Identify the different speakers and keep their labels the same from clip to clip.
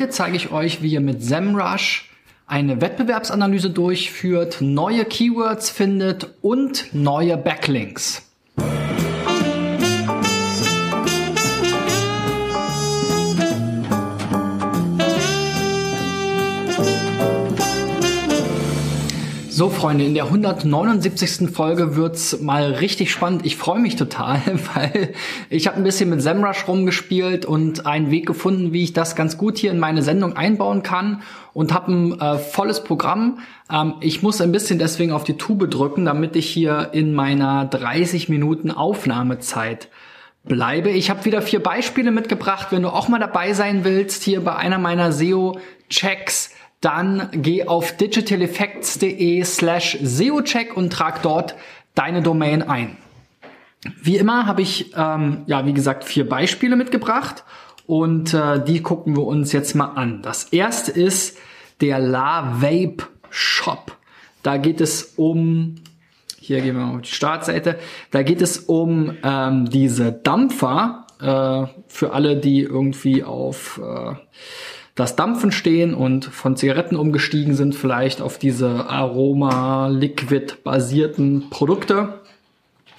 Speaker 1: Heute zeige ich euch, wie ihr mit SEMrush eine Wettbewerbsanalyse durchführt, neue Keywords findet und neue Backlinks. So, Freunde, in der 179. Folge wird's mal richtig spannend. Ich freue mich total, weil ich habe ein bisschen mit SEMrush rumgespielt und einen Weg gefunden, wie ich das ganz gut hier in meine Sendung einbauen kann und habe ein äh, volles Programm. Ähm, ich muss ein bisschen deswegen auf die Tube drücken, damit ich hier in meiner 30 Minuten Aufnahmezeit bleibe. Ich habe wieder vier Beispiele mitgebracht. Wenn du auch mal dabei sein willst, hier bei einer meiner SEO-Checks, dann geh auf digitaleffects.de slash SEOcheck und trag dort deine Domain ein. Wie immer habe ich, ähm, ja, wie gesagt, vier Beispiele mitgebracht und äh, die gucken wir uns jetzt mal an. Das erste ist der La Vape Shop. Da geht es um, hier gehen wir mal auf die Startseite, da geht es um ähm, diese Dampfer äh, für alle, die irgendwie auf äh, das Dampfen stehen und von Zigaretten umgestiegen sind, vielleicht auf diese Aroma-Liquid-basierten Produkte.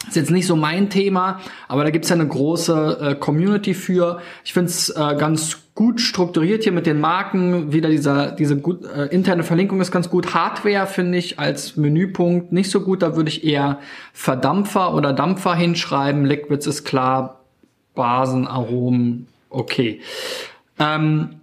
Speaker 1: Ist jetzt nicht so mein Thema, aber da gibt's ja eine große äh, Community für. Ich finde es äh, ganz gut strukturiert hier mit den Marken. Wieder dieser, diese gut, äh, interne Verlinkung ist ganz gut. Hardware finde ich als Menüpunkt nicht so gut. Da würde ich eher Verdampfer oder Dampfer hinschreiben. Liquids ist klar. Basen, Aromen, okay. Ähm,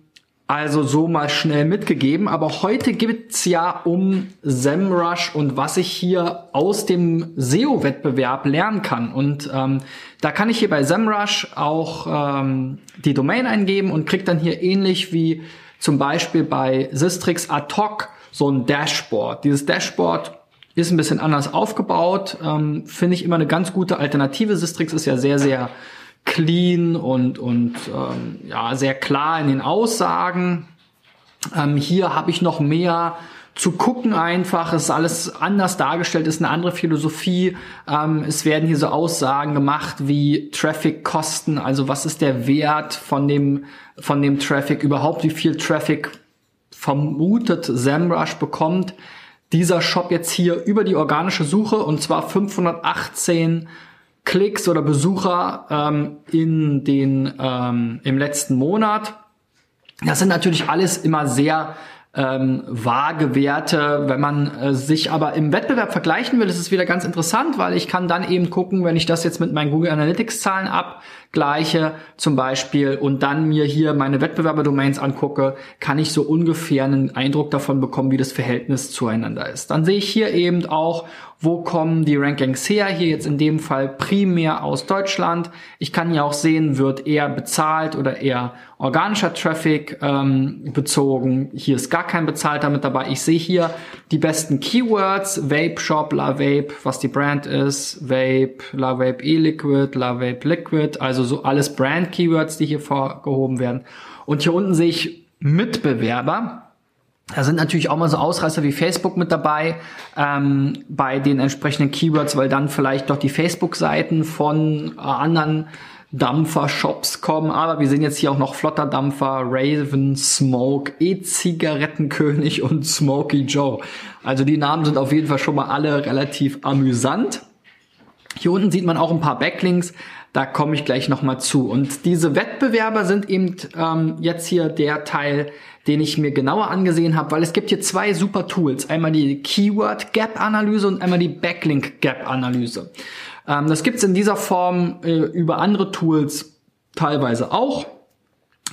Speaker 1: also so mal schnell mitgegeben. Aber heute geht's ja um SEMrush und was ich hier aus dem SEO-Wettbewerb lernen kann. Und ähm, da kann ich hier bei SEMrush auch ähm, die Domain eingeben und krieg dann hier ähnlich wie zum Beispiel bei Sistrix ad hoc so ein Dashboard. Dieses Dashboard ist ein bisschen anders aufgebaut. Ähm, Finde ich immer eine ganz gute Alternative. Sistrix ist ja sehr, sehr clean und, und ähm, ja, sehr klar in den Aussagen. Ähm, hier habe ich noch mehr zu gucken einfach, es ist alles anders dargestellt, ist eine andere Philosophie. Ähm, es werden hier so Aussagen gemacht wie Traffic-Kosten, also was ist der Wert von dem, von dem Traffic, überhaupt wie viel Traffic vermutet SEMrush bekommt dieser Shop jetzt hier über die organische Suche und zwar 518 Klicks oder Besucher ähm, in den ähm, im letzten Monat. Das sind natürlich alles immer sehr ähm, vage Werte. Wenn man äh, sich aber im Wettbewerb vergleichen will, ist es wieder ganz interessant, weil ich kann dann eben gucken, wenn ich das jetzt mit meinen Google Analytics Zahlen abgleiche zum Beispiel und dann mir hier meine Wettbewerber-Domains angucke, kann ich so ungefähr einen Eindruck davon bekommen, wie das Verhältnis zueinander ist. Dann sehe ich hier eben auch, wo kommen die Rankings her? Hier jetzt in dem Fall primär aus Deutschland. Ich kann hier auch sehen, wird eher bezahlt oder eher organischer Traffic ähm, bezogen. Hier ist gar kein bezahlter mit dabei. Ich sehe hier die besten Keywords. Vape Shop, La Vape, was die Brand ist. Vape, La Vape E-Liquid, La Vape Liquid. Also so alles Brand Keywords, die hier vorgehoben werden. Und hier unten sehe ich Mitbewerber. Da sind natürlich auch mal so Ausreißer wie Facebook mit dabei ähm, bei den entsprechenden Keywords, weil dann vielleicht doch die Facebook-Seiten von äh, anderen Dampfer-Shops kommen. Aber wir sehen jetzt hier auch noch Flotter Dampfer, Raven, Smoke, E-Zigarettenkönig und Smokey Joe. Also die Namen sind auf jeden Fall schon mal alle relativ amüsant. Hier unten sieht man auch ein paar Backlinks. Da komme ich gleich nochmal zu. Und diese Wettbewerber sind eben ähm, jetzt hier der Teil, den ich mir genauer angesehen habe, weil es gibt hier zwei super Tools. Einmal die Keyword Gap Analyse und einmal die Backlink Gap Analyse. Ähm, das gibt's in dieser Form äh, über andere Tools teilweise auch.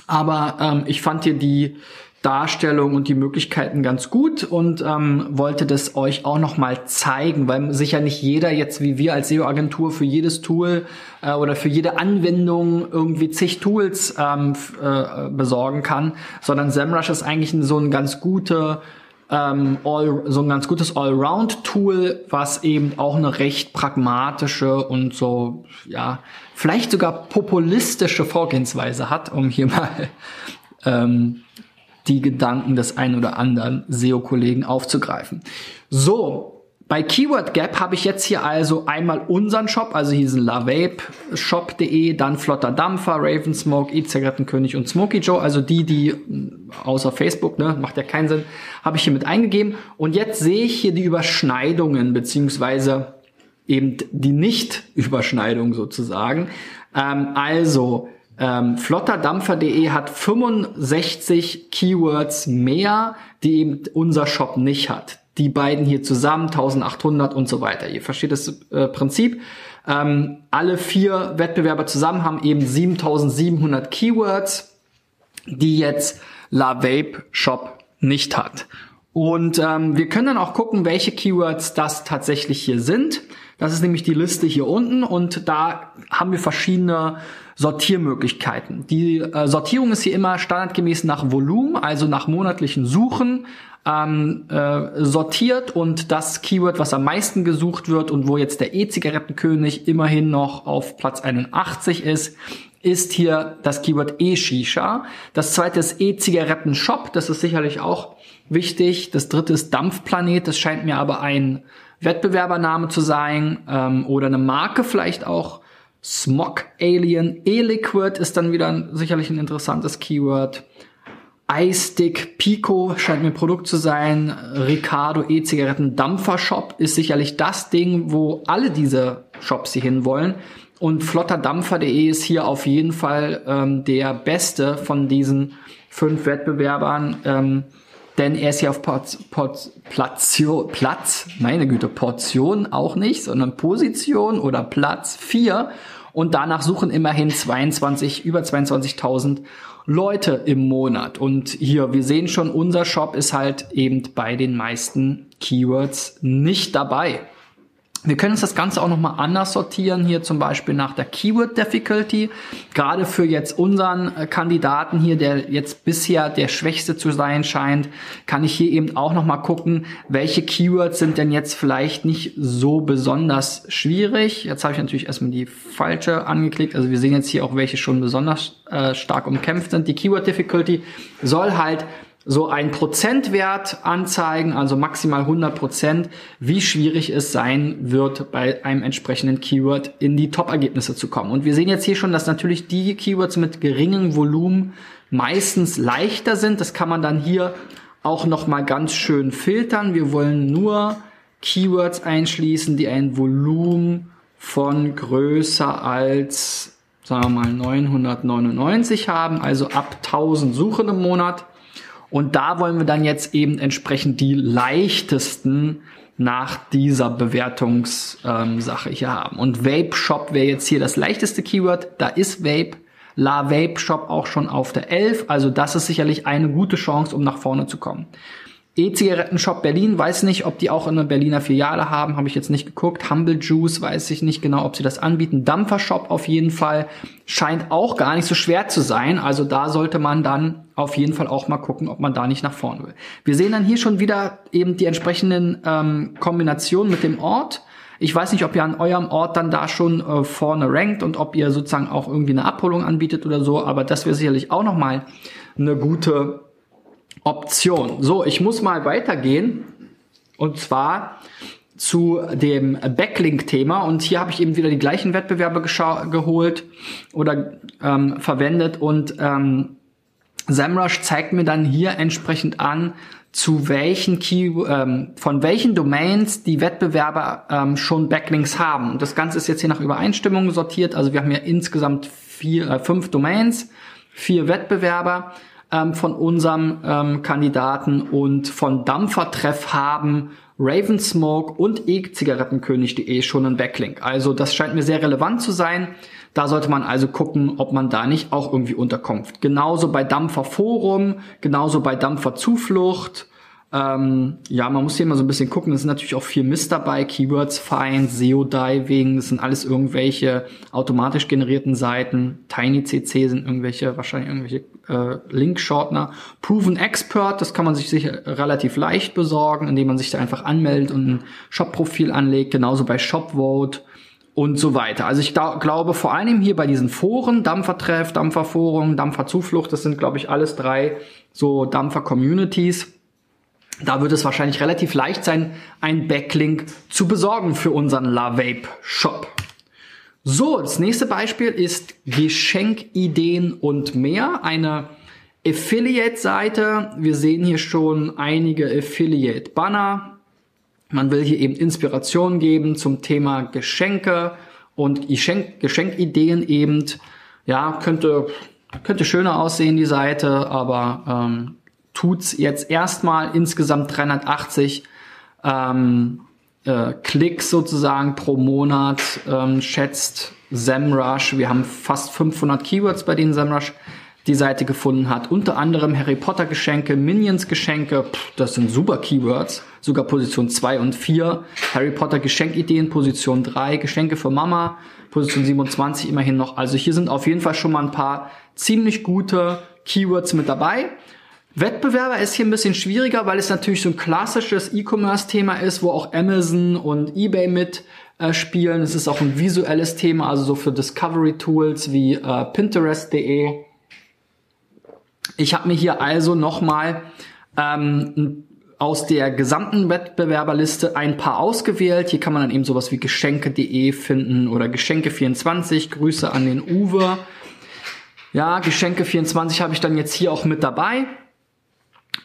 Speaker 1: Aber ähm, ich fand hier die Darstellung und die Möglichkeiten ganz gut und ähm, wollte das euch auch noch mal zeigen, weil sicher nicht jeder jetzt wie wir als SEO-Agentur für jedes Tool äh, oder für jede Anwendung irgendwie zig Tools ähm, äh, besorgen kann, sondern SEMrush ist eigentlich so ein ganz gute ähm, all, so ein ganz gutes Allround-Tool, was eben auch eine recht pragmatische und so ja vielleicht sogar populistische Vorgehensweise hat, um hier mal ähm, die Gedanken des einen oder anderen SEO-Kollegen aufzugreifen. So, Bei Keyword Gap habe ich jetzt hier also einmal unseren Shop, also hier sind lavapeshop.de, dann Flotter Dampfer, Ravensmoke, E-Zigarettenkönig und Smoky Joe, also die, die außer Facebook, ne, macht ja keinen Sinn, habe ich hier mit eingegeben. Und jetzt sehe ich hier die Überschneidungen, beziehungsweise eben die Nicht-Überschneidung sozusagen. Ähm, also, ähm, flotterdampfer.de hat 65 Keywords mehr, die eben unser Shop nicht hat die beiden hier zusammen, 1800 und so weiter. Ihr versteht das äh, Prinzip. Ähm, alle vier Wettbewerber zusammen haben eben 7700 Keywords, die jetzt La Vape Shop nicht hat. Und ähm, wir können dann auch gucken, welche Keywords das tatsächlich hier sind. Das ist nämlich die Liste hier unten und da haben wir verschiedene Sortiermöglichkeiten. Die äh, Sortierung ist hier immer standardgemäß nach Volumen, also nach monatlichen Suchen ähm, äh, sortiert und das Keyword, was am meisten gesucht wird und wo jetzt der E-Zigarettenkönig immerhin noch auf Platz 81 ist, ist hier das Keyword E-Shisha. Das zweite ist E-Zigaretten-Shop, das ist sicherlich auch wichtig. Das dritte ist Dampfplanet, das scheint mir aber ein Wettbewerbername zu sein ähm, oder eine Marke vielleicht auch. Smog Alien E-Liquid ist dann wieder sicherlich ein interessantes Keyword. iStick Pico scheint mir ein Produkt zu sein. Ricardo E-Zigaretten Dampfer Shop ist sicherlich das Ding, wo alle diese Shops hier hinwollen. Und flotterdampfer.de ist hier auf jeden Fall ähm, der beste von diesen fünf Wettbewerbern. Ähm, denn er ist ja auf Porz, Porz, Platz, Platz, meine Güte, Portion auch nicht, sondern Position oder Platz 4 und danach suchen immerhin 22, über 22.000 Leute im Monat. Und hier, wir sehen schon, unser Shop ist halt eben bei den meisten Keywords nicht dabei. Wir können uns das Ganze auch nochmal anders sortieren, hier zum Beispiel nach der Keyword Difficulty. Gerade für jetzt unseren äh, Kandidaten hier, der jetzt bisher der schwächste zu sein scheint, kann ich hier eben auch nochmal gucken, welche Keywords sind denn jetzt vielleicht nicht so besonders schwierig. Jetzt habe ich natürlich erstmal die falsche angeklickt. Also wir sehen jetzt hier auch, welche schon besonders äh, stark umkämpft sind. Die Keyword Difficulty soll halt so ein Prozentwert anzeigen, also maximal 100 Prozent, wie schwierig es sein wird, bei einem entsprechenden Keyword in die Top-Ergebnisse zu kommen. Und wir sehen jetzt hier schon, dass natürlich die Keywords mit geringem Volumen meistens leichter sind. Das kann man dann hier auch noch mal ganz schön filtern. Wir wollen nur Keywords einschließen, die ein Volumen von größer als, sagen wir mal, 999 haben, also ab 1000 Suchen im Monat. Und da wollen wir dann jetzt eben entsprechend die leichtesten nach dieser Bewertungssache ähm, hier haben. Und Vape Shop wäre jetzt hier das leichteste Keyword. Da ist Vape. La Vape Shop auch schon auf der 11. Also das ist sicherlich eine gute Chance, um nach vorne zu kommen. E-Zigaretten-Shop Berlin, weiß nicht, ob die auch eine Berliner Filiale haben, habe ich jetzt nicht geguckt. Humble Juice, weiß ich nicht genau, ob sie das anbieten. Dampfer-Shop auf jeden Fall scheint auch gar nicht so schwer zu sein. Also da sollte man dann auf jeden Fall auch mal gucken, ob man da nicht nach vorne will. Wir sehen dann hier schon wieder eben die entsprechenden ähm, Kombinationen mit dem Ort. Ich weiß nicht, ob ihr an eurem Ort dann da schon äh, vorne rankt und ob ihr sozusagen auch irgendwie eine Abholung anbietet oder so, aber das wäre sicherlich auch nochmal eine gute Option. So, ich muss mal weitergehen. Und zwar zu dem Backlink-Thema. Und hier habe ich eben wieder die gleichen Wettbewerbe geholt oder ähm, verwendet. Und ähm, SEMrush zeigt mir dann hier entsprechend an, zu welchen Key, ähm, von welchen Domains die Wettbewerber ähm, schon Backlinks haben. Das Ganze ist jetzt hier nach Übereinstimmung sortiert. Also wir haben ja insgesamt vier, äh, fünf Domains, vier Wettbewerber ähm, von unserem ähm, Kandidaten und von Dampfertreff haben Ravensmoke und e-Zigarettenkönig.de schon einen Backlink. Also das scheint mir sehr relevant zu sein. Da sollte man also gucken, ob man da nicht auch irgendwie unterkommt. Genauso bei Dampferforum, genauso bei Dampferzuflucht ähm, ja, man muss hier immer so ein bisschen gucken. Es ist natürlich auch viel Mist dabei. Keywords Find, SEO Diving, das sind alles irgendwelche automatisch generierten Seiten. TinyCC sind irgendwelche, wahrscheinlich irgendwelche äh, Link-Shortener. Proven Expert, das kann man sich sicher relativ leicht besorgen, indem man sich da einfach anmeldet und ein Shop-Profil anlegt. Genauso bei ShopVote und so weiter. Also ich glaube vor allem hier bei diesen Foren, Dampfertreff, Dampferforum, Dampferzuflucht, das sind glaube ich alles drei so Dampfer-Communities Da wird es wahrscheinlich relativ leicht sein, einen Backlink zu besorgen für unseren LaVape Shop. So, das nächste Beispiel ist Geschenkideen und mehr. Eine Affiliate-Seite. Wir sehen hier schon einige Affiliate-Banner. Man will hier eben Inspiration geben zum Thema Geschenke und Geschenk Geschenkideen eben. Ja, könnte, könnte schöner aussehen, die Seite, aber ähm, tut's jetzt erstmal insgesamt 380 ähm, äh, Klicks sozusagen pro Monat, ähm, schätzt SEMrush. Wir haben fast 500 Keywords, bei denen SEMrush die Seite gefunden hat. Unter anderem Harry Potter Geschenke, Minions Geschenke, pff, das sind super Keywords. Sogar Position 2 und 4. Harry Potter Geschenkideen, Position 3. Geschenke für Mama, Position 27 immerhin noch. Also hier sind auf jeden Fall schon mal ein paar ziemlich gute Keywords mit dabei. Wettbewerber ist hier ein bisschen schwieriger, weil es natürlich so ein klassisches E-Commerce-Thema ist, wo auch Amazon und eBay mit äh. Es ist auch ein visuelles Thema, also so für Discovery-Tools wie äh, Pinterest.de. Ich habe mir hier also nochmal ähm, aus der gesamten Wettbewerberliste ein paar ausgewählt. Hier kann man dann eben sowas wie geschenke.de finden oder Geschenke24. Grüße an den Uwe. Ja, Geschenke24 habe ich dann jetzt hier auch mit dabei.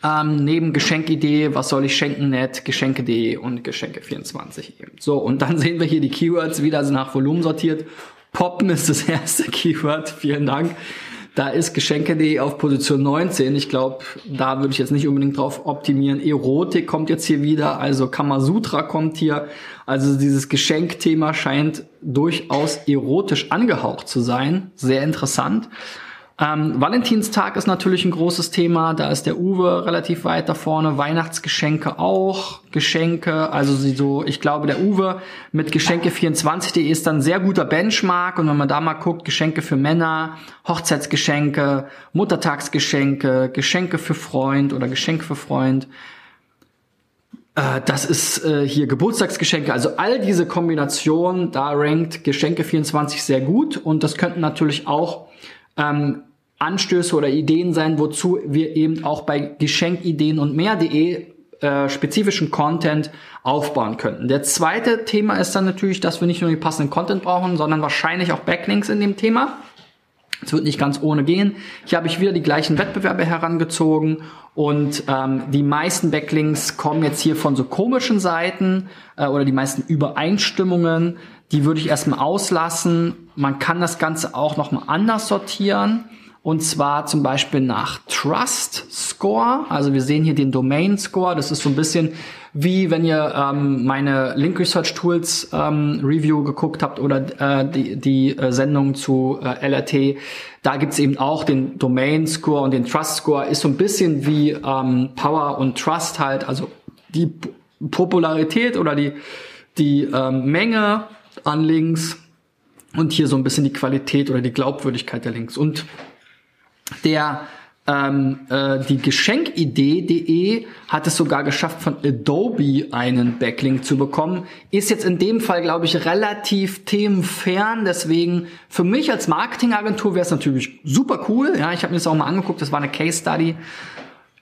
Speaker 1: Ähm, neben Geschenkidee, was soll ich schenken, net, Geschenke.de und Geschenke24 eben. So, und dann sehen wir hier die Keywords wieder nach Volumen sortiert. Poppen ist das erste Keyword. Vielen Dank. Da ist Geschenke.de auf Position 19. Ich glaube, da würde ich jetzt nicht unbedingt drauf optimieren. Erotik kommt jetzt hier wieder, also Kamasutra kommt hier. Also dieses Geschenkthema scheint durchaus erotisch angehaucht zu sein. Sehr interessant. Ähm, Valentinstag ist natürlich ein großes Thema. Da ist der Uwe relativ weit da vorne. Weihnachtsgeschenke auch. Geschenke. Also so, ich glaube, der Uwe mit Geschenke24.de ist dann sehr guter Benchmark. Und wenn man da mal guckt, Geschenke für Männer, Hochzeitsgeschenke, Muttertagsgeschenke, Geschenke für Freund oder Geschenk für Freund. Äh, das ist äh, hier Geburtstagsgeschenke. Also all diese Kombinationen, da rankt Geschenke24 sehr gut. Und das könnten natürlich auch ähm, Anstöße oder Ideen sein, wozu wir eben auch bei Geschenkideen und mehr.de äh, spezifischen Content aufbauen könnten. Der zweite Thema ist dann natürlich, dass wir nicht nur den passenden Content brauchen, sondern wahrscheinlich auch Backlinks in dem Thema. Es wird nicht ganz ohne gehen. Hier habe ich wieder die gleichen Wettbewerbe herangezogen und ähm, die meisten Backlinks kommen jetzt hier von so komischen Seiten äh, oder die meisten Übereinstimmungen. Die würde ich erstmal auslassen. Man kann das Ganze auch nochmal anders sortieren. Und zwar zum Beispiel nach Trust Score. Also wir sehen hier den Domain Score. Das ist so ein bisschen wie wenn ihr ähm, meine Link Research Tools ähm, Review geguckt habt oder äh, die, die äh, Sendung zu äh, LRT. Da gibt's eben auch den Domain Score und den Trust Score. Ist so ein bisschen wie ähm, Power und Trust halt. Also die P Popularität oder die, die ähm, Menge an Links und hier so ein bisschen die Qualität oder die Glaubwürdigkeit der Links. Und der ähm, äh, die Geschenkidee.de hat es sogar geschafft, von Adobe einen Backlink zu bekommen. Ist jetzt in dem Fall, glaube ich, relativ themenfern. Deswegen für mich als Marketingagentur wäre es natürlich super cool. Ja, ich habe mir das auch mal angeguckt. Das war eine Case Study.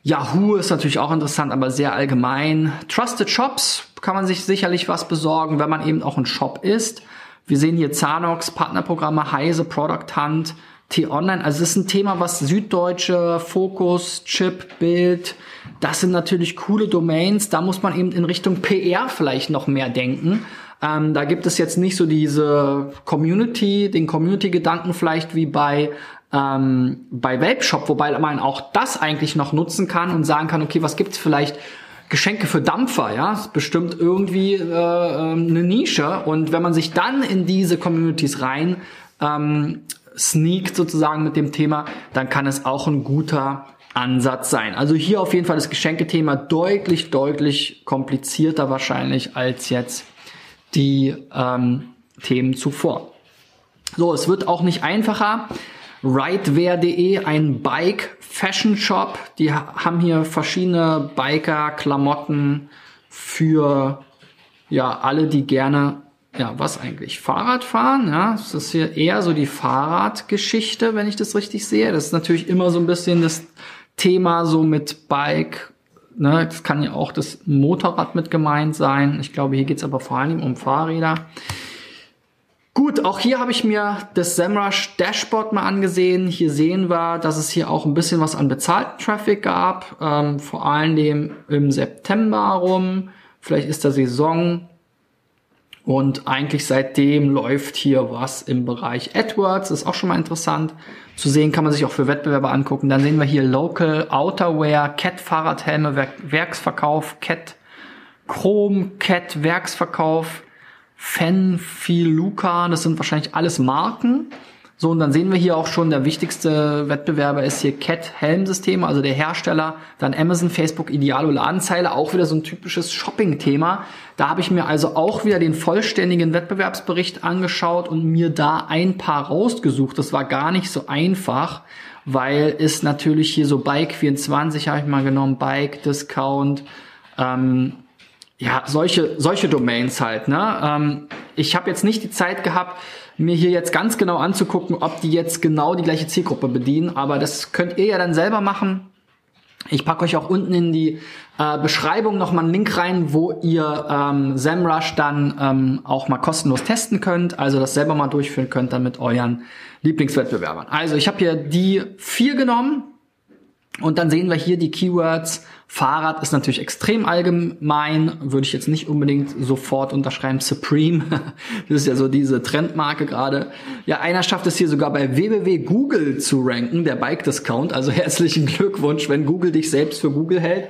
Speaker 1: Yahoo ist natürlich auch interessant, aber sehr allgemein. Trusted Shops kann man sich sicherlich was besorgen, wenn man eben auch ein Shop ist. Wir sehen hier Zanox, Partnerprogramme, Heise, Product Hunt, T-Online, also es ist ein Thema, was Süddeutsche, Fokus, Chip, Bild, das sind natürlich coole Domains. Da muss man eben in Richtung PR vielleicht noch mehr denken. Ähm, da gibt es jetzt nicht so diese Community, den Community-Gedanken vielleicht wie bei ähm, bei Webshop, wobei man auch das eigentlich noch nutzen kann und sagen kann, okay, was gibt's vielleicht Geschenke für Dampfer, ja, ist bestimmt irgendwie äh, ähm, eine Nische. Und wenn man sich dann in diese Communities rein ähm, sneakt sozusagen mit dem Thema, dann kann es auch ein guter Ansatz sein. Also hier auf jeden Fall das Geschenkethema deutlich, deutlich komplizierter wahrscheinlich als jetzt die ähm, Themen zuvor. So, es wird auch nicht einfacher. Ridewear.de, ein Bike-Fashion-Shop. Die haben hier verschiedene Biker-Klamotten für ja alle, die gerne ja, was eigentlich? Fahrrad fahren, ja, das ist hier eher so die Fahrradgeschichte, wenn ich das richtig sehe. Das ist natürlich immer so ein bisschen das Thema so mit Bike, ne, das kann ja auch das Motorrad mit gemeint sein. Ich glaube, hier geht's aber vor allem um Fahrräder. Gut, auch hier habe ich mir das SEMrush Dashboard mal angesehen. Hier sehen wir, dass es hier auch ein bisschen was an bezahlten Traffic gab, ähm, vor allem im September rum. Vielleicht ist der Saison und eigentlich seitdem läuft hier was im Bereich AdWords. Ist auch schon mal interessant zu sehen. Kann man sich auch für Wettbewerber angucken. Dann sehen wir hier Local Outerwear, Cat Fahrradhelme, Werksverkauf, Cat Chrome, Cat Werksverkauf, Fenfiluka. Das sind wahrscheinlich alles Marken. So, und dann sehen wir hier auch schon, der wichtigste Wettbewerber ist hier Cat Helmsysteme, also der Hersteller, dann Amazon, Facebook, Idealo, Ladenzeile, auch wieder so ein typisches Shopping-Thema. Da habe ich mir also auch wieder den vollständigen Wettbewerbsbericht angeschaut und mir da ein paar rausgesucht. Das war gar nicht so einfach, weil es natürlich hier so Bike 24 habe ich mal genommen, Bike Discount, ähm, ja, solche, solche Domains halt. Ne? Ähm, ich habe jetzt nicht die Zeit gehabt, mir hier jetzt ganz genau anzugucken, ob die jetzt genau die gleiche Zielgruppe bedienen. Aber das könnt ihr ja dann selber machen. Ich packe euch auch unten in die äh, Beschreibung nochmal einen Link rein, wo ihr ähm, SEMrush dann ähm, auch mal kostenlos testen könnt, also das selber mal durchführen könnt dann mit euren Lieblingswettbewerbern. Also ich habe hier die vier genommen und dann sehen wir hier die Keywords Fahrrad ist natürlich extrem allgemein, würde ich jetzt nicht unbedingt sofort unterschreiben. Supreme, das ist ja so diese Trendmarke gerade. Ja, einer schafft es hier sogar bei www Google zu ranken, der Bike Discount. Also herzlichen Glückwunsch, wenn Google dich selbst für Google hält.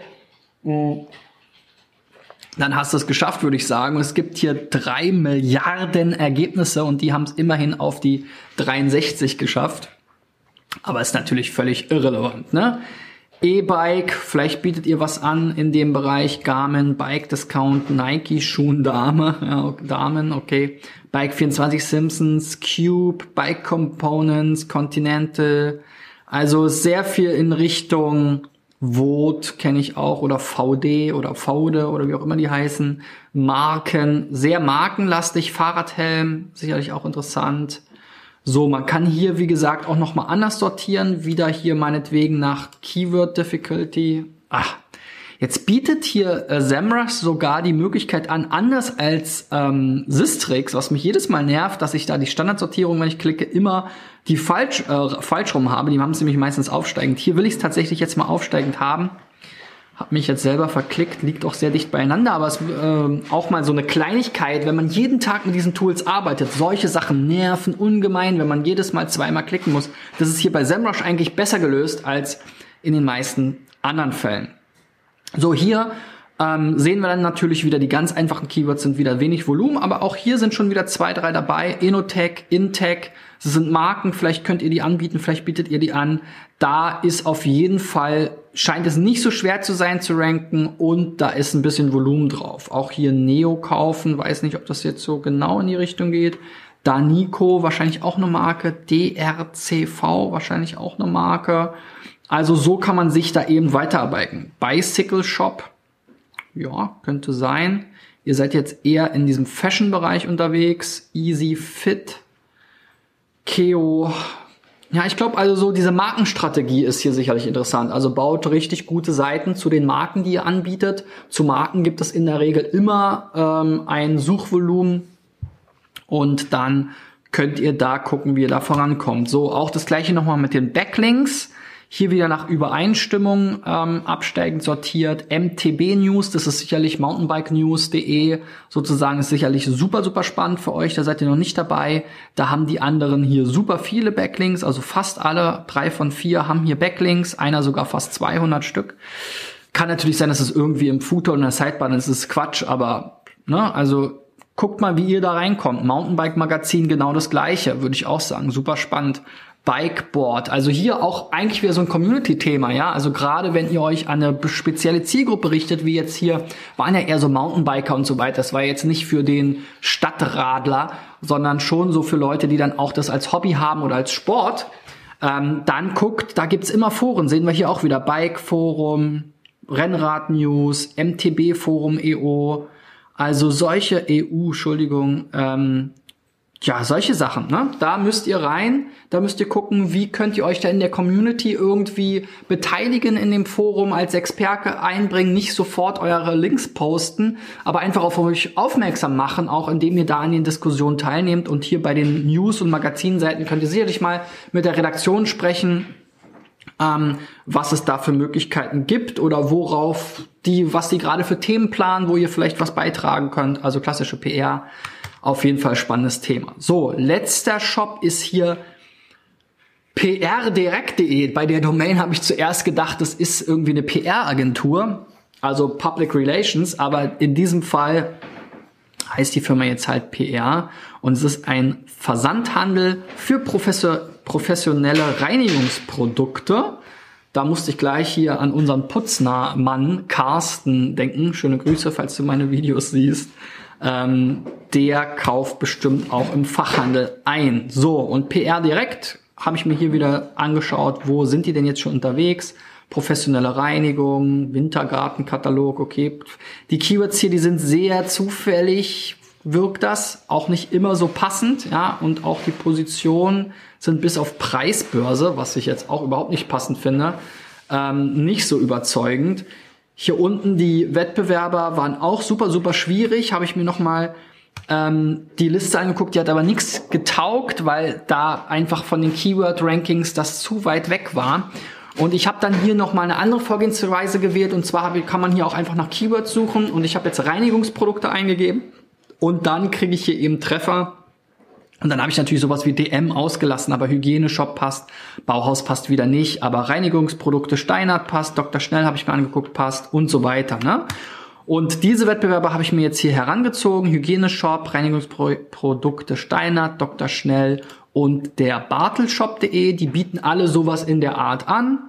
Speaker 1: Dann hast du es geschafft, würde ich sagen. es gibt hier drei Milliarden Ergebnisse und die haben es immerhin auf die 63 geschafft. Aber ist natürlich völlig irrelevant, ne? E-Bike, vielleicht bietet ihr was an in dem Bereich Garmin, Bike Discount, Nike, Schuhen, Dame, ja, Damen, okay. Bike 24 Simpsons, Cube, Bike Components, Continental. Also sehr viel in Richtung Vote kenne ich auch oder VD oder VD oder wie auch immer die heißen. Marken, sehr markenlastig, Fahrradhelm, sicherlich auch interessant. So, man kann hier, wie gesagt, auch nochmal anders sortieren. Wieder hier meinetwegen nach Keyword Difficulty. Ach, jetzt bietet hier äh, SEMrush sogar die Möglichkeit an, anders als ähm, Sistrix, was mich jedes Mal nervt, dass ich da die Standardsortierung, wenn ich klicke, immer die falsch, äh, falsch rum habe. Die haben es nämlich meistens aufsteigend. Hier will ich es tatsächlich jetzt mal aufsteigend haben. Hab mich jetzt selber verklickt, liegt auch sehr dicht beieinander, aber es äh, auch mal so eine Kleinigkeit, wenn man jeden Tag mit diesen Tools arbeitet, solche Sachen nerven ungemein, wenn man jedes Mal zweimal klicken muss. Das ist hier bei SEMrush eigentlich besser gelöst als in den meisten anderen Fällen. So, hier ähm, sehen wir dann natürlich wieder, die ganz einfachen Keywords sind wieder wenig Volumen, aber auch hier sind schon wieder zwei, drei dabei. Enotech, Intech, das sind Marken, vielleicht könnt ihr die anbieten, vielleicht bietet ihr die an. Da ist auf jeden Fall, scheint es nicht so schwer zu sein zu ranken und da ist ein bisschen Volumen drauf. Auch hier Neo kaufen, weiß nicht, ob das jetzt so genau in die Richtung geht. Danico, wahrscheinlich auch eine Marke. DRCV, wahrscheinlich auch eine Marke. Also so kann man sich da eben weiterarbeiten. Bicycle Shop, ja, könnte sein. Ihr seid jetzt eher in diesem Fashion-Bereich unterwegs. Easy Fit, Keo. Ja, ich glaube also so diese Markenstrategie ist hier sicherlich interessant. Also baut richtig gute Seiten zu den Marken, die ihr anbietet. Zu Marken gibt es in der Regel immer ähm, ein Suchvolumen und dann könnt ihr da gucken, wie ihr da vorankommt. So, auch das gleiche nochmal mit den Backlinks. Hier wieder nach Übereinstimmung ähm, absteigend sortiert. MTB News, das ist sicherlich mountainbikenews.de sozusagen, ist sicherlich super, super spannend für euch. Da seid ihr noch nicht dabei. Da haben die anderen hier super viele Backlinks, also fast alle, drei von vier haben hier Backlinks, einer sogar fast 200 Stück. Kann natürlich sein, dass es irgendwie im Footer und der Sidebar ist, ist Quatsch, aber ne, also guckt mal, wie ihr da reinkommt. Mountainbike Magazin genau das gleiche, würde ich auch sagen. Super spannend. Bikeboard. Also hier auch eigentlich wieder so ein Community-Thema, ja. Also gerade wenn ihr euch an eine spezielle Zielgruppe richtet, wie jetzt hier, waren ja eher so Mountainbiker und so weiter. Das war jetzt nicht für den Stadtradler, sondern schon so für Leute, die dann auch das als Hobby haben oder als Sport. Ähm, dann guckt, da gibt's immer Foren. Sehen wir hier auch wieder Bike-Forum, Rennrad-News, MTB-Forum EO. Also solche EU, Entschuldigung, ähm, ja, solche Sachen, ne? Da müsst ihr rein, da müsst ihr gucken, wie könnt ihr euch da in der Community irgendwie beteiligen in dem Forum als Experte einbringen, nicht sofort eure Links posten, aber einfach auf euch aufmerksam machen, auch indem ihr da an den Diskussionen teilnehmt und hier bei den News- und Magazinseiten könnt ihr sicherlich mal mit der Redaktion sprechen, ähm, was es da für Möglichkeiten gibt oder worauf die, was die gerade für Themen planen, wo ihr vielleicht was beitragen könnt, also klassische PR. Auf jeden Fall spannendes Thema. So, letzter Shop ist hier prdirekt.de. Bei der Domain habe ich zuerst gedacht, das ist irgendwie eine PR-Agentur, also Public Relations, aber in diesem Fall heißt die Firma jetzt halt PR und es ist ein Versandhandel für professionelle Reinigungsprodukte. Da musste ich gleich hier an unseren Putznahmann Carsten denken. Schöne Grüße, falls du meine Videos siehst ähm, der kauft bestimmt auch im Fachhandel ein. So, und PR direkt habe ich mir hier wieder angeschaut, wo sind die denn jetzt schon unterwegs? Professionelle Reinigung, Wintergartenkatalog, okay. Die Keywords hier, die sind sehr zufällig, wirkt das, auch nicht immer so passend, ja, und auch die Positionen sind bis auf Preisbörse, was ich jetzt auch überhaupt nicht passend finde, ähm, nicht so überzeugend. Hier unten die Wettbewerber waren auch super, super schwierig. Habe ich mir noch mal ähm, die Liste angeguckt. Die hat aber nichts getaugt, weil da einfach von den Keyword-Rankings das zu weit weg war. Und ich habe dann hier noch mal eine andere Vorgehensweise gewählt. Und zwar kann man hier auch einfach nach Keywords suchen. Und ich habe jetzt Reinigungsprodukte eingegeben. Und dann kriege ich hier eben Treffer und dann habe ich natürlich sowas wie DM ausgelassen, aber Hygieneshop passt, Bauhaus passt wieder nicht, aber Reinigungsprodukte Steinert passt, Dr. Schnell habe ich mir angeguckt, passt und so weiter. Ne? Und diese Wettbewerber habe ich mir jetzt hier herangezogen. Hygieneshop, Reinigungsprodukte Steinert, Dr. Schnell und der Bartelshop.de. Die bieten alle sowas in der Art an.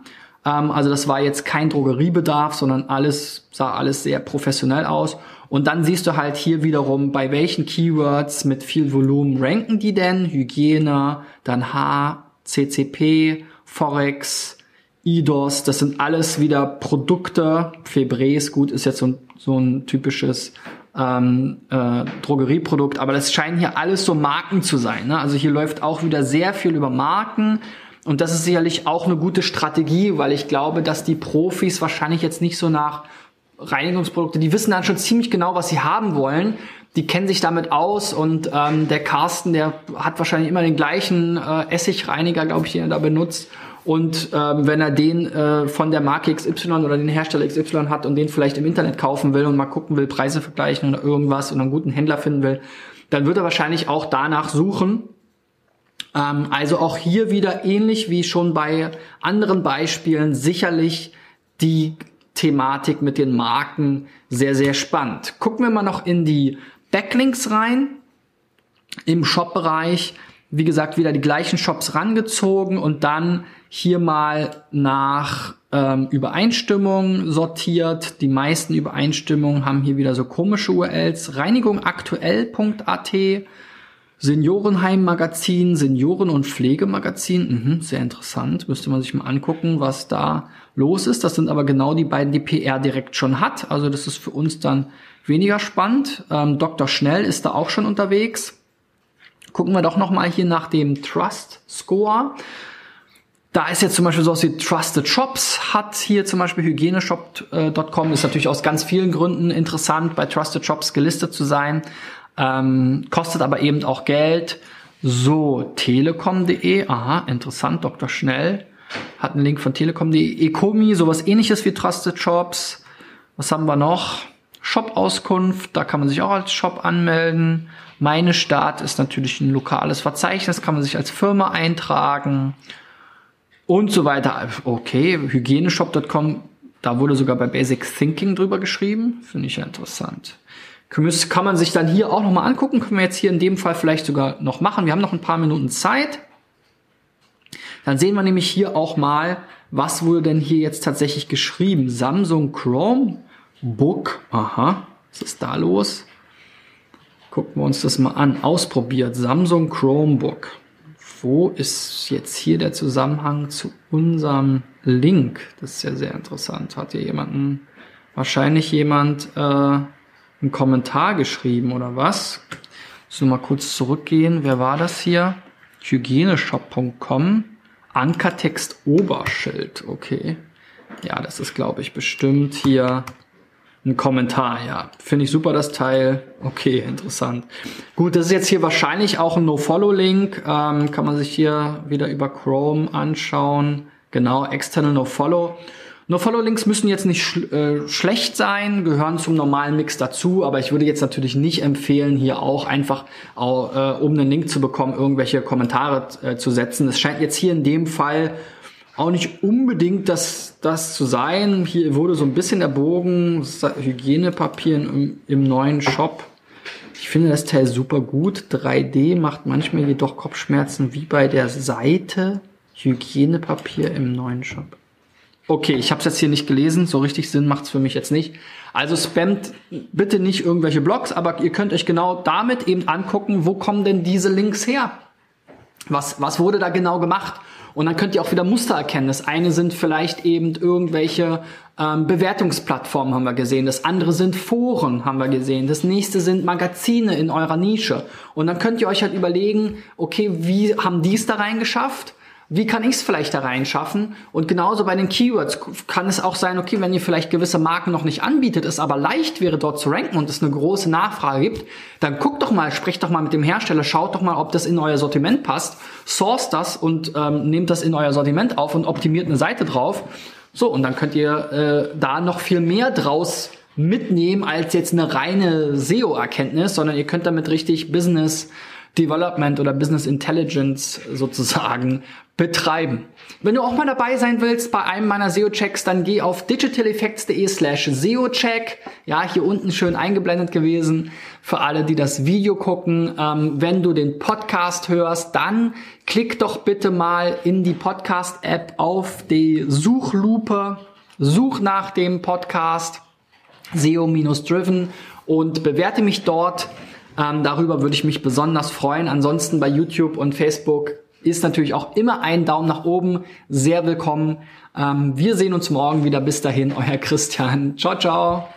Speaker 1: Ähm, also das war jetzt kein Drogeriebedarf, sondern alles sah alles sehr professionell aus. Und dann siehst du halt hier wiederum, bei welchen Keywords mit viel Volumen ranken die denn? Hygiene, dann H, CCP, Forex, IDOS, das sind alles wieder Produkte. Febres, gut, ist jetzt so ein, so ein typisches ähm, äh, Drogerieprodukt, aber das scheinen hier alles so Marken zu sein. Ne? Also hier läuft auch wieder sehr viel über Marken. Und das ist sicherlich auch eine gute Strategie, weil ich glaube, dass die Profis wahrscheinlich jetzt nicht so nach Reinigungsprodukte, die wissen dann schon ziemlich genau, was sie haben wollen. Die kennen sich damit aus und ähm, der Carsten, der hat wahrscheinlich immer den gleichen äh, Essigreiniger, glaube ich, den er da benutzt. Und ähm, wenn er den äh, von der Marke XY oder den Hersteller XY hat und den vielleicht im Internet kaufen will und mal gucken will, Preise vergleichen oder irgendwas und einen guten Händler finden will, dann wird er wahrscheinlich auch danach suchen. Ähm, also auch hier wieder ähnlich wie schon bei anderen Beispielen sicherlich die Thematik mit den Marken sehr, sehr spannend. Gucken wir mal noch in die Backlinks rein. Im Shop-Bereich, wie gesagt, wieder die gleichen Shops rangezogen und dann hier mal nach ähm, Übereinstimmung sortiert. Die meisten Übereinstimmungen haben hier wieder so komische URLs. Reinigungaktuell.at Seniorenheim-Magazin, Senioren- und Pflegemagazin, mhm, sehr interessant, müsste man sich mal angucken, was da los ist. Das sind aber genau die beiden, die PR direkt schon hat. Also das ist für uns dann weniger spannend. Ähm, Dr. Schnell ist da auch schon unterwegs. Gucken wir doch noch mal hier nach dem Trust Score. Da ist jetzt zum Beispiel sowas wie Trusted Shops, hat hier zum Beispiel Hygieneshop.com, ist natürlich aus ganz vielen Gründen interessant, bei Trusted Shops gelistet zu sein ähm, kostet aber eben auch Geld. So, telekom.de, aha, interessant, Dr. Schnell hat einen Link von telekom.de, Ecomi, sowas ähnliches wie Trusted Shops. Was haben wir noch? Shop-Auskunft, da kann man sich auch als Shop anmelden. Meine Stadt ist natürlich ein lokales Verzeichnis, kann man sich als Firma eintragen und so weiter. Okay, hygieneshop.com, da wurde sogar bei Basic Thinking drüber geschrieben, finde ich ja interessant. Kann man sich dann hier auch nochmal angucken. Können wir jetzt hier in dem Fall vielleicht sogar noch machen. Wir haben noch ein paar Minuten Zeit. Dann sehen wir nämlich hier auch mal, was wurde denn hier jetzt tatsächlich geschrieben. Samsung Chrome Book. Aha, was ist da los? Gucken wir uns das mal an. Ausprobiert. Samsung Chromebook. Wo ist jetzt hier der Zusammenhang zu unserem Link? Das ist ja sehr interessant. Hat hier jemanden, wahrscheinlich jemand, äh, einen Kommentar geschrieben oder was. So mal kurz zurückgehen. Wer war das hier? Hygieneshop.com. Ankertext Oberschild. Okay. Ja, das ist, glaube ich, bestimmt hier ein Kommentar. Ja, finde ich super das Teil. Okay, interessant. Gut, das ist jetzt hier wahrscheinlich auch ein No-Follow-Link. Ähm, kann man sich hier wieder über Chrome anschauen. Genau, externe No-Follow. No-Follow-Links müssen jetzt nicht sch äh, schlecht sein, gehören zum normalen Mix dazu, aber ich würde jetzt natürlich nicht empfehlen, hier auch einfach, äh, um einen Link zu bekommen, irgendwelche Kommentare äh, zu setzen. Es scheint jetzt hier in dem Fall auch nicht unbedingt das, das zu sein. Hier wurde so ein bisschen erbogen, Hygienepapier im, im neuen Shop. Ich finde das Teil super gut. 3D macht manchmal jedoch Kopfschmerzen wie bei der Seite. Hygienepapier im neuen Shop. Okay, ich habe es jetzt hier nicht gelesen, so richtig Sinn macht's für mich jetzt nicht. Also spamt bitte nicht irgendwelche Blogs, aber ihr könnt euch genau damit eben angucken, wo kommen denn diese Links her? Was, was wurde da genau gemacht? Und dann könnt ihr auch wieder Muster erkennen. Das eine sind vielleicht eben irgendwelche ähm, Bewertungsplattformen, haben wir gesehen. Das andere sind Foren, haben wir gesehen. Das nächste sind Magazine in eurer Nische. Und dann könnt ihr euch halt überlegen, okay, wie haben die es da reingeschafft? Wie kann ich es vielleicht da reinschaffen? Und genauso bei den Keywords kann es auch sein, okay, wenn ihr vielleicht gewisse Marken noch nicht anbietet, es aber leicht wäre, dort zu ranken und es eine große Nachfrage gibt, dann guckt doch mal, sprecht doch mal mit dem Hersteller, schaut doch mal, ob das in euer Sortiment passt, source das und ähm, nehmt das in euer Sortiment auf und optimiert eine Seite drauf. So, und dann könnt ihr äh, da noch viel mehr draus mitnehmen als jetzt eine reine SEO-Erkenntnis, sondern ihr könnt damit richtig Business Development oder Business Intelligence sozusagen betreiben. Wenn du auch mal dabei sein willst bei einem meiner SEO-Checks, dann geh auf digitaleffects.de slash SEO-Check. Ja, hier unten schön eingeblendet gewesen für alle, die das Video gucken. Ähm, wenn du den Podcast hörst, dann klick doch bitte mal in die Podcast-App auf die Suchlupe, such nach dem Podcast SEO-Driven und bewerte mich dort. Ähm, darüber würde ich mich besonders freuen. Ansonsten bei YouTube und Facebook ist natürlich auch immer ein Daumen nach oben sehr willkommen. Ähm, wir sehen uns morgen wieder. Bis dahin, euer Christian. Ciao, ciao.